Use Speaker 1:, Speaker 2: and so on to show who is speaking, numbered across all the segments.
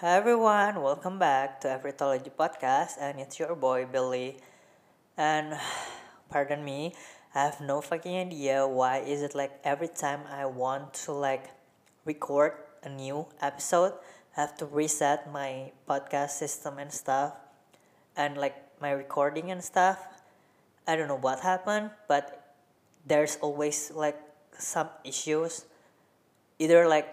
Speaker 1: Hi everyone, welcome back to Everythology Podcast, and it's your boy Billy. And pardon me, I have no fucking idea why is it like every time I want to like record a new episode, I have to reset my podcast system and stuff, and like my recording and stuff. I don't know what happened, but there's always like some issues. Either like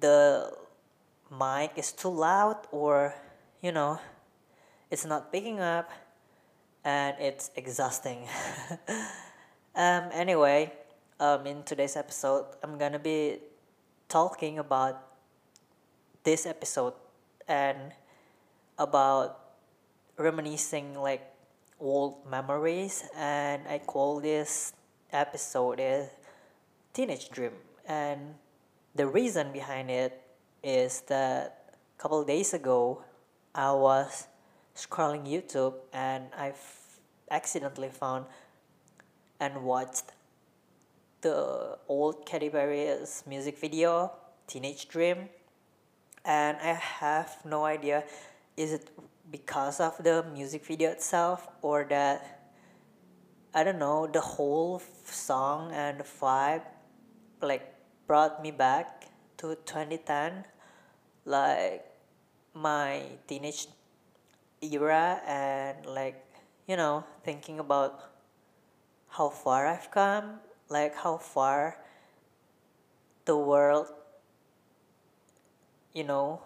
Speaker 1: the mic is too loud or you know it's not picking up and it's exhausting. Um anyway um in today's episode i'm gonna be talking about this episode and about reminiscing like old memories and i call this episode is teenage dream. And the reason behind it is that a couple days ago I was scrolling YouTube and I accidentally found and watched the old Katy Perry's music video Teenage Dream. And I have no idea is it because of the music video itself or that I don't know the whole song and vibe like brought me back to 2010 like my teenage era and like you know thinking about how far I've come like how far the world you know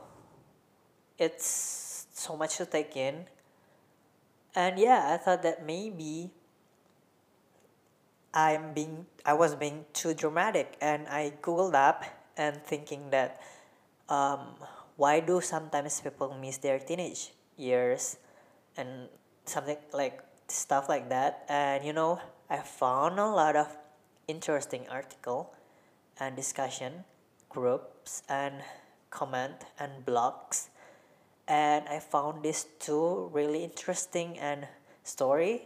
Speaker 1: it's so much to take in. And yeah I thought that maybe I'm being I was being too dramatic and I googled up and thinking that um, why do sometimes people miss their teenage years and something like stuff like that? And you know i found a lot of interesting article and discussion groups and comment and blogs. And i found these two really interesting and story.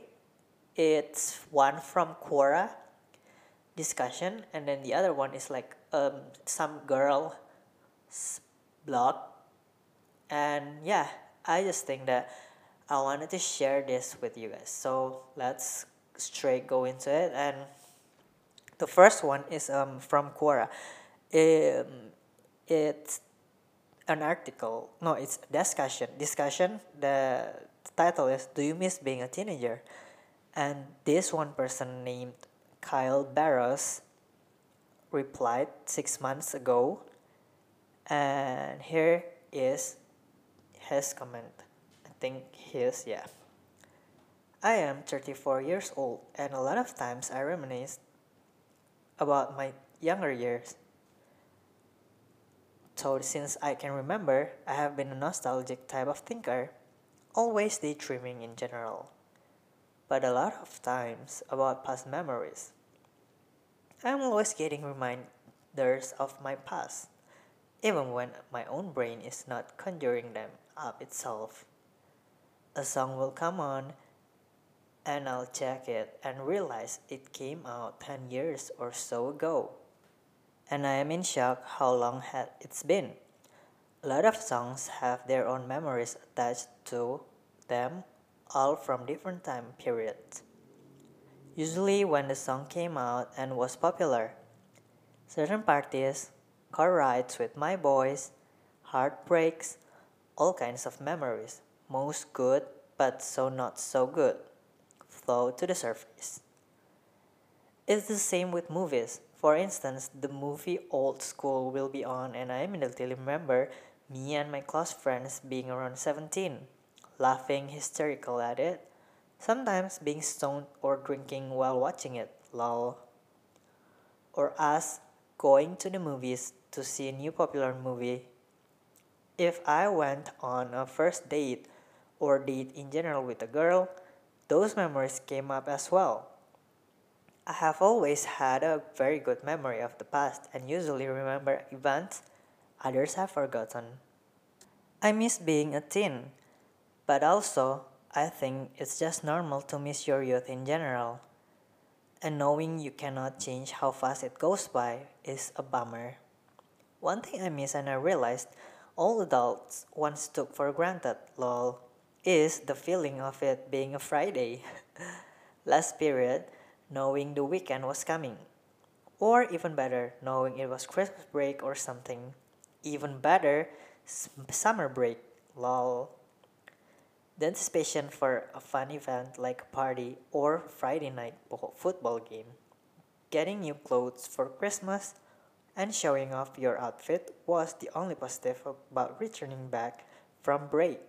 Speaker 1: It's one from quora discussion and then the other one is like um, some girl blog. And yeah i just think that i wanted to share this with you guys. So let's straight go into it. And the first one is um, from quora. Um, it's an article no it's discussion discussion. The title is do you miss being a teenager? And this one person named kyle barros replied six months ago and here is his comment. I think his yeah. I am 34 years old and a lot of times i reminisce about my younger years. So since i can remember i have been a nostalgic type of thinker always daydreaming in general. But a lot of times about past memories. I'm always getting reminders of my past even when my own brain is not conjuring them up itself. A song will come on, and I'll check it and realize it came out 10 years or so ago. And I am in shock how long had it's been. A lot of songs have their own memories attached to them, all from different time periods. Usually, when the song came out and was popular, certain parties car rides with my boys, heartbreaks, all kinds of memories, most good but so not so good, flow to the surface. It's the same with movies. For instance, the movie Old School will be on, and I immediately remember me and my close friends being around 17, laughing hysterical at it, sometimes being stoned or drinking while watching it, lol. Or us going to the movies to see a new popular movie. If I went on a first date or date in general with a girl, those memories came up as well. I have always had a very good memory of the past and usually remember events others have forgotten. I miss being a teen, but also I think it's just normal to miss your youth in general. And knowing you cannot change how fast it goes by is a bummer. One thing I miss and I realized all adults once took for granted, lol, is the feeling of it being a Friday. Last period, knowing the weekend was coming. Or even better, knowing it was Christmas break or something. Even better, summer break, lol. The anticipation for a fun event like a party or Friday night football game. Getting new clothes for Christmas and showing off your outfit was the only positive about returning back from break.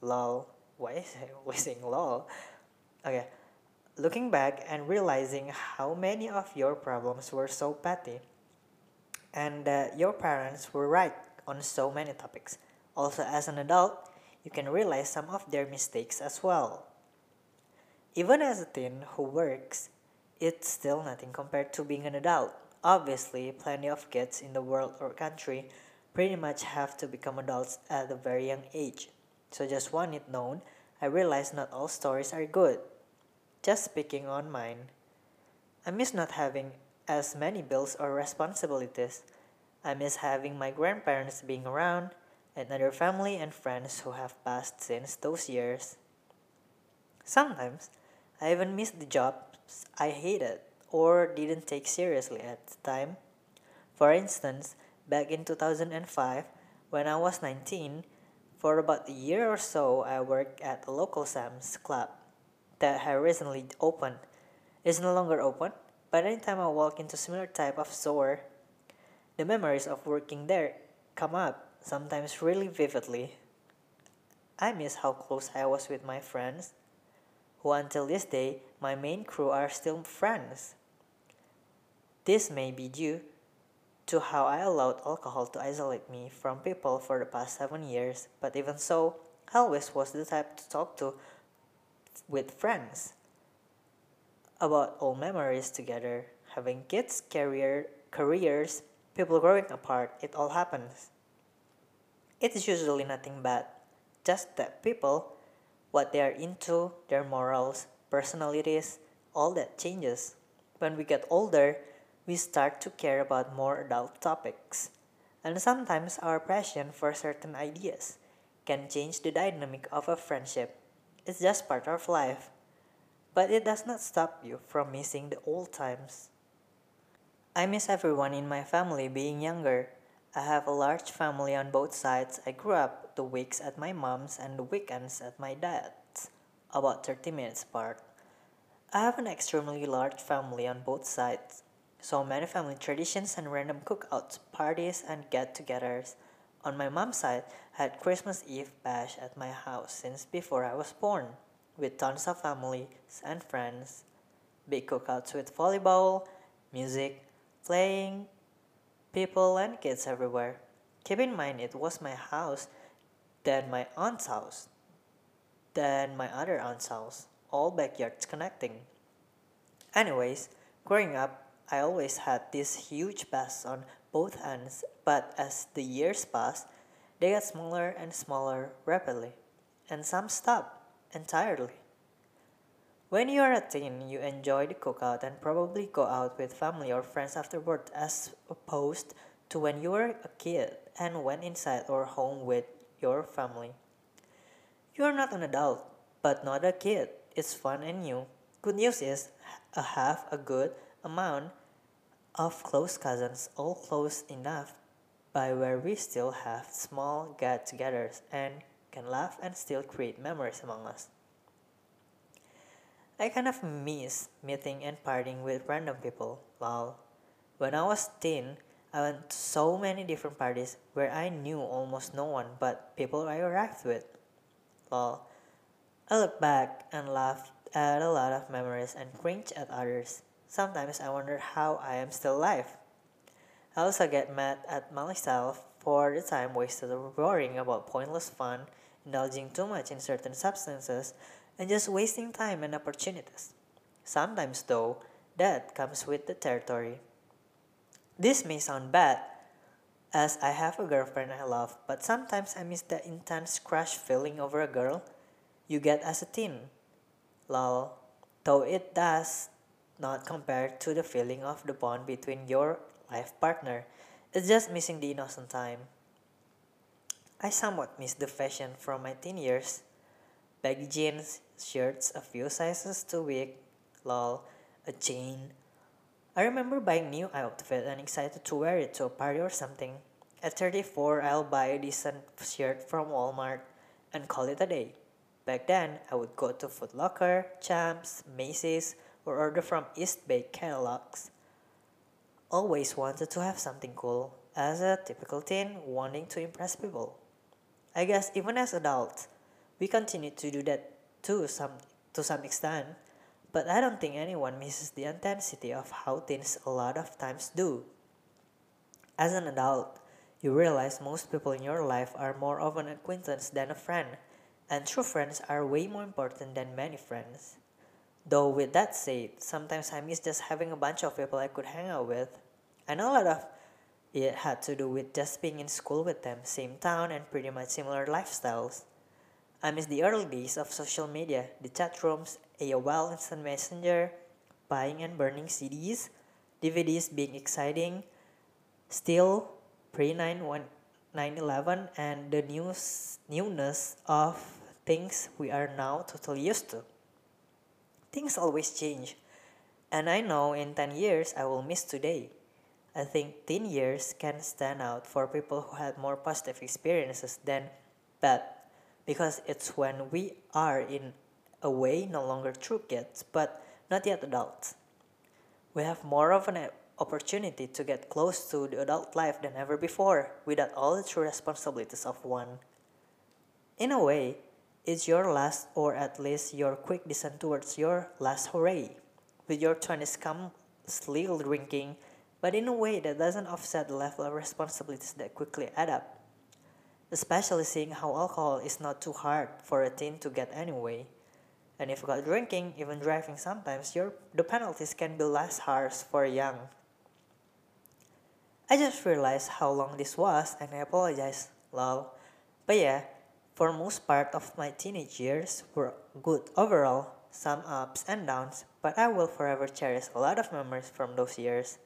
Speaker 1: Lol. Why is always saying lol? Okay. Looking back and realizing how many of your problems were so petty and your parents were right on so many topics. Also, as an adult, you can realize some of their mistakes as well. Even as a teen who works, it's still nothing compared to being an adult. Obviously, plenty of kids in the world or country pretty much have to become adults at a very young age. So just want it known, I realize not all stories are good. Just speaking on mine. I miss not having as many bills or responsibilities. I miss having my grandparents being around and other family and friends who have passed since those years. Sometimes, I even miss the jobs I hated or didn't take seriously at the time. For instance, back in 2005, when I was 19, for about a year or so, I worked at a local Sam's Club that had recently opened. It's no longer open, but anytime I walk into similar type of store, the memories of working there come up, sometimes really vividly. I miss how close I was with my friends, who until this day, my main crew are still friends. This may be due to how I allowed alcohol to isolate me from people for the past seven years, but even so, I always was the type to talk to with friends about old memories together, having kids, career, careers, people growing apart, it all happens. It is usually nothing bad, just that people, what they are into, their morals, personalities, all that changes. When we get older, we start to care about more adult topics. And sometimes our passion for certain ideas can change the dynamic of a friendship. It's just part of life. But it does not stop you from missing the old times. I miss everyone in my family being younger. I have a large family on both sides. I grew up the weeks at my mom's and the weekends at my dad's, about 30 minutes apart. I have an extremely large family on both sides. So many family traditions and random cookouts, parties, and get togethers. On my mom's side, I had Christmas Eve bash at my house since before I was born, with tons of families and friends. Big cookouts with volleyball, music, playing, people, and kids everywhere. Keep in mind, it was my house, then my aunt's house, then my other aunt's house, all backyards connecting. Anyways, growing up, I always had these huge bass on both ends, but as the years passed, they got smaller and smaller rapidly, and some stopped entirely. When you are a teen, you enjoy the cookout and probably go out with family or friends afterward, as opposed to when you were a kid and went inside or home with your family. You are not an adult, but not a kid. It's fun and new. Good news is, I have a good amount of close cousins, all close enough by where we still have small get togethers and can laugh and still create memories among us. I kind of miss meeting and partying with random people. Lol. When I was teen, I went to so many different parties where I knew almost no one but people I arrived with. Lol. I look back and laugh at a lot of memories and cringe at others. Sometimes I wonder how I am still alive. I also get mad at myself for the time wasted worrying about pointless fun, indulging too much in certain substances, and just wasting time and opportunities. Sometimes, though, that comes with the territory. This may sound bad, as I have a girlfriend I love, but sometimes I miss the intense crush feeling over a girl you get as a teen. Lol. Though it does not compared to the feeling of the bond between your life partner. It's just missing the innocent time. I somewhat miss the fashion from my teen years. Baggy jeans, shirts a few sizes too big, lol, a chain. I remember buying new outfit and excited to wear it to a party or something. At 34, I'll buy a decent shirt from Walmart and call it a day. Back then, I would go to Foot Locker, Champs, Macy's, or order from Eastbay catalogs. Always wanted to have something cool, as a typical teen wanting to impress people. I guess even as adults, we continue to do that too some to some extent, but I don't think anyone misses the intensity of how teens a lot of times do. As an adult, you realize most people in your life are more of an acquaintance than a friend, and true friends are way more important than many friends. Though with that said, sometimes I miss just having a bunch of people I could hang out with. I know a lot of it had to do with just being in school with them, same town and pretty much similar lifestyles. I miss the early days of social media, the chat rooms, AOL Instant Messenger, buying and burning CDs, DVDs being exciting, still pre 9-11 and the news newness of things we are now totally used to. Things always change, and I know in 10 years I will miss today. I think teen years can stand out for people who had more positive experiences than bad because it's when we are in a way no longer true kids but not yet adults. We have more of an opportunity to get close to the adult life than ever before without all the true responsibilities of one. In a way, it's your last or at least your quick descent towards your last hooray. With your 20s come legal drinking, but in a way that doesn't offset the level of responsibilities that quickly add up. Especially seeing how alcohol is not too hard for a teen to get anyway. And if got drinking, even driving sometimes, your the penalties can be less harsh for young. I just realized how long this was and I apologize, lol. But yeah, for most part of my teenage years were good overall, some ups and downs, but I will forever cherish a lot of memories from those years.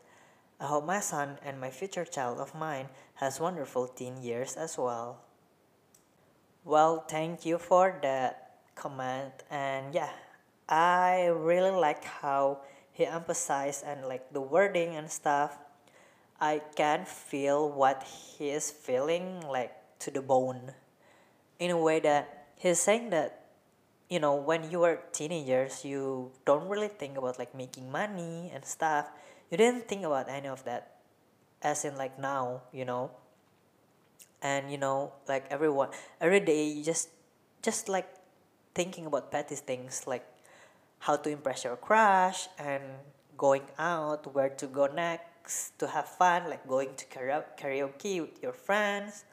Speaker 1: I hope my son and my future child of mine has wonderful teen years as well. Well, thank you for that comment and yeah, I really like how he emphasized and like the wording and stuff. I can feel what he is feeling like to the bone in a way that he's saying that you know when you were teenagers you don't really think about like making money and stuff. You didn't think about any of that as in like now you know? And you know like everyone every day you just just like thinking about petty things like how to impress your crush and going out where to go next to have fun like going to karaoke with your friends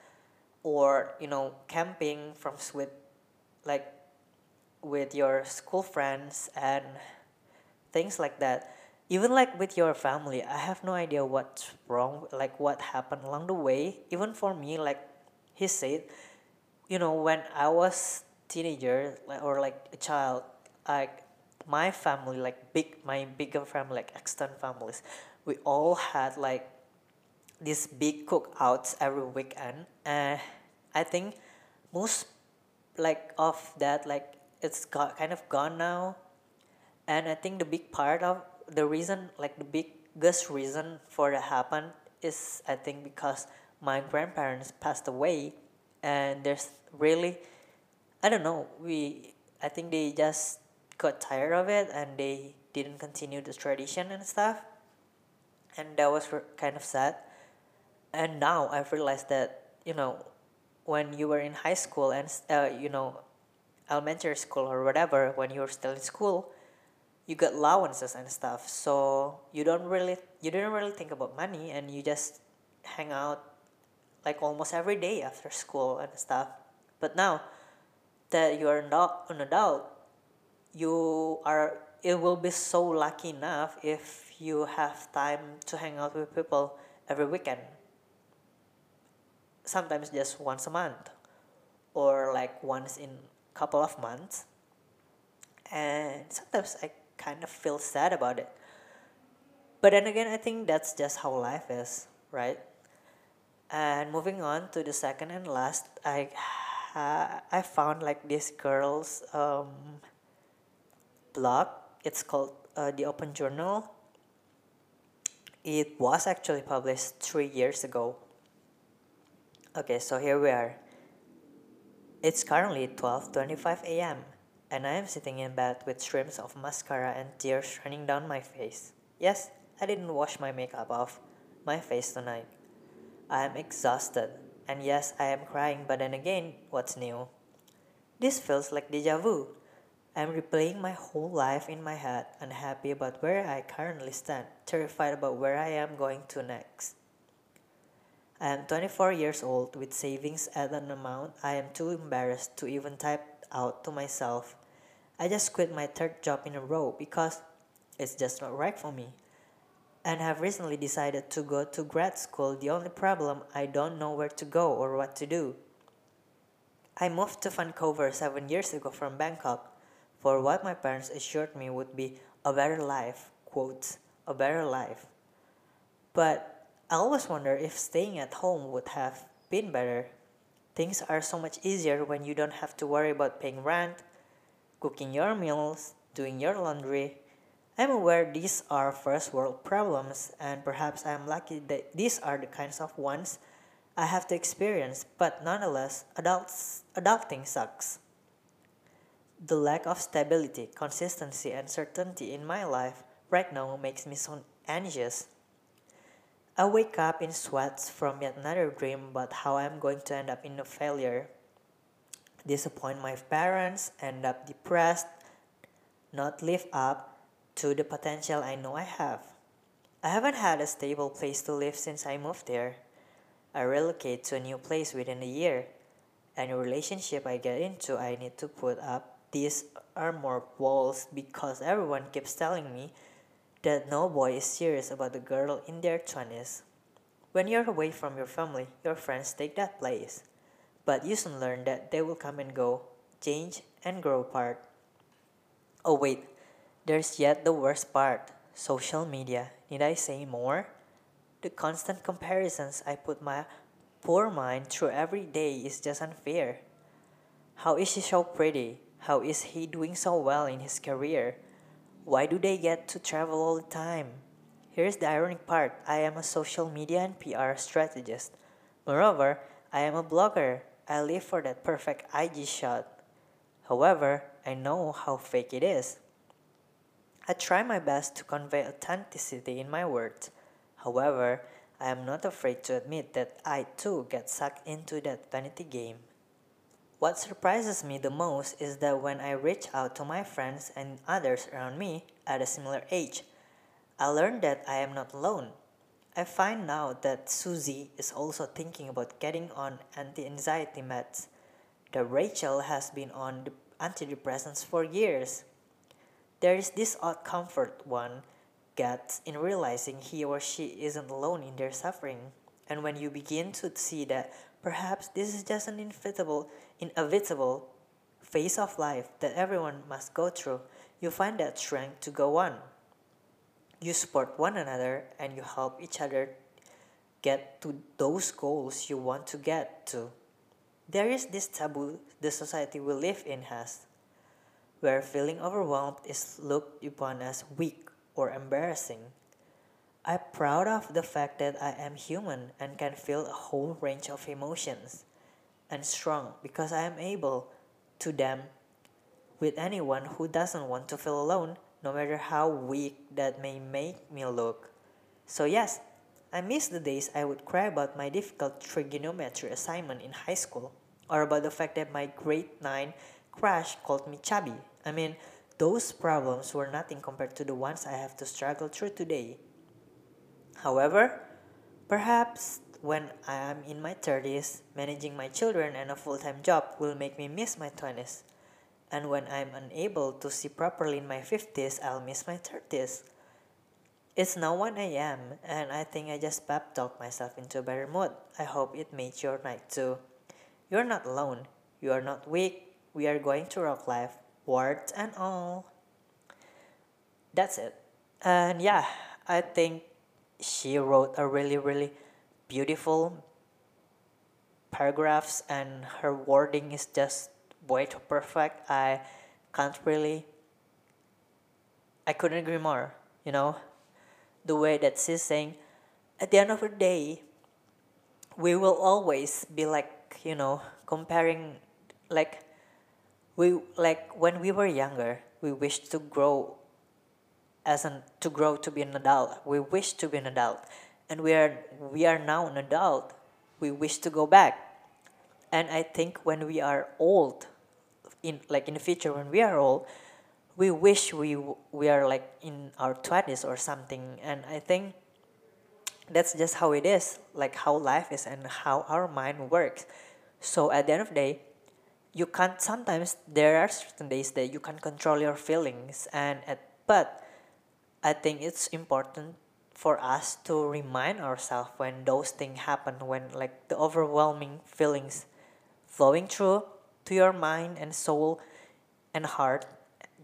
Speaker 1: or you know camping from with like with your school friends and things like that. Even like with your family i have no idea what's wrong like what happened along the way. Even for me like he said you know when i was teenager or like a child like my family like big my bigger family like extended families we all had like these big cookouts every weekend and i think most like of that like it's got kind of gone now. And i think the big part of the reason like the biggest reason for that happened is i think because my grandparents passed away. And there's really i don't know we i think they just got tired of it and they didn't continue the tradition and stuff. And that was kind of sad and now I've realized that you know when you were in high school and uh, you know elementary school or whatever when you were still in school you got allowances and stuff. So you don't really you didn't really think about money and you just hang out like almost every day after school and stuff. But now that you are not an adult you are it will be so lucky enough if you have time to hang out with people every weekend sometimes just once a month or like once in a couple of months and sometimes i kind of feel sad about it but then again i think that's just how life is right And moving on to the second and last, I I found like this girl's um, blog. It's called uh, the Open Journal. It was actually published three years ago. Okay, so here we are. It's currently 12:25 a.m. and I am sitting in bed with streams of mascara and tears running down my face. Yes, I didn't wash my makeup off my face tonight. I am exhausted, and yes, I am crying, but then again, what's new? This feels like deja vu. I'm replaying my whole life in my head, unhappy about where I currently stand, terrified about where I am going to next. I am 24 years old with savings at an amount I am too embarrassed to even type out to myself. I just quit my third job in a row because it's just not right for me and have recently decided to go to grad school. The only problem, I don't know where to go or what to do. I moved to Vancouver seven years ago from Bangkok for what my parents assured me would be a better life, quotes, a better life. But I always wonder if staying at home would have been better. Things are so much easier when you don't have to worry about paying rent, cooking your meals, doing your laundry, I'm aware these are first world problems, and perhaps I am lucky that these are the kinds of ones I have to experience, but nonetheless, adults, adulting sucks. The lack of stability, consistency, and certainty in my life right now makes me so anxious. I wake up in sweats from yet another dream about how I'm going to end up in a failure, disappoint my parents, end up depressed, not live up to the potential I know I have. I haven't had a stable place to live since I moved there. I relocate to a new place within a year. Any relationship I get into, I need to put up these armor walls because everyone keeps telling me that no boy is serious about a girl in their 20s. When you're away from your family, your friends take that place. But you soon learn that they will come and go, change, and grow apart. Oh, wait, there's yet the worst part social media. Need I say more? The constant comparisons I put my poor mind through every day is just unfair. How is she so pretty? How is he doing so well in his career? Why do they get to travel all the time? Here's the ironic part I am a social media and PR strategist. Moreover, I am a blogger. I live for that perfect IG shot. However, I know how fake it is. I try my best to convey authenticity in my words. However, I am not afraid to admit that I too get sucked into that vanity game. What surprises me the most is that when I reach out to my friends and others around me at a similar age, I learn that I am not alone. I find out that Susie is also thinking about getting on anti anxiety meds, that Rachel has been on antidepressants for years, there is this odd comfort one gets in realizing he or she isn't alone in their suffering. And when you begin to see that perhaps this is just an inevitable, inevitable phase of life that everyone must go through, you find that strength to go on. You support one another and you help each other get to those goals you want to get to. There is this taboo the society we live in has where feeling overwhelmed is looked upon as weak or embarrassing. I'm proud of the fact that I am human and can feel a whole range of emotions and strong because I am able to them with anyone who doesn't want to feel alone, no matter how weak that may make me look. So, yes, I miss the days I would cry about my difficult trigonometry assignment in high school or about the fact that my grade 9 crush called me chubby. I mean, those problems were nothing compared to the ones I have to struggle through today. However, perhaps when I am in my 30s, managing my children and a full time job will make me miss my 20s. And when I'm unable to see properly in my 50s, I'll miss my 30s. It's now 1 a.m., and I think I just pep talked myself into a better mood. I hope it made your night too. You're not alone. You are not weak. We are going to rock life words and all. That's it. And yeah, I think she wrote a really, really beautiful paragraphs and her wording is just way too perfect. I can't really I couldn't agree more, you know. The way that she's saying at the end of the day we will always be like, you know, comparing like we like when we were younger, we wished to grow as an to grow to be an adult. We wish to be an adult. And we are we are now an adult. We wish to go back. And I think when we are old in like in the future when we are old, we wish we we are like in our 20s or something and I think that's just how it is like how life is and how our mind works so at the end of the day you can't sometimes there are certain days that you can't control your feelings and at, but i think it's important for us to remind ourselves when those things happen when like the overwhelming feelings flowing through to your mind and soul and heart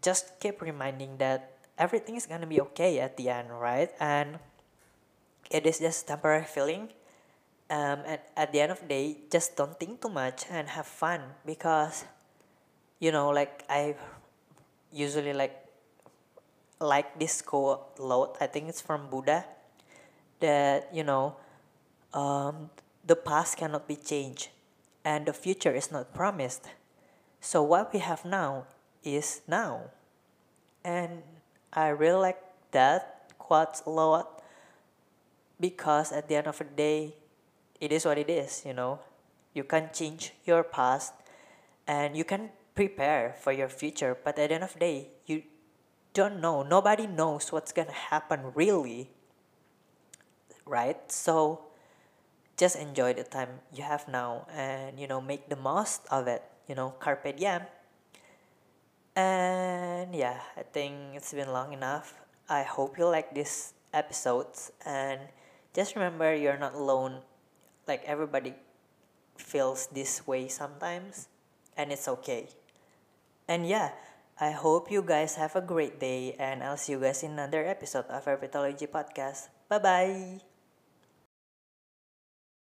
Speaker 1: just keep reminding that everything is gonna be okay at the end right? And it is just temporary feeling um, and at the end of the day just don't think too much and have fun because you know like i usually like like this quote lot i think it's from buddha that you know um, the past cannot be changed and the future is not promised. So what we have now is now. And i really like that quote a lot because at the end of the day it is what it is you know. You can change your past and you can prepare for your future but at the end of the day you don't know. Nobody knows what's gonna happen really right? So just enjoy the time you have now and you know make the most of it you know carpe diem. And yeah i think it's been long enough. I hope you like this episodes and just remember you're not alone. Like everybody feels this way sometimes and it's okay. And yeah i hope you guys have a great day and i'll see you guys in another episode of Everythology podcast. Bye bye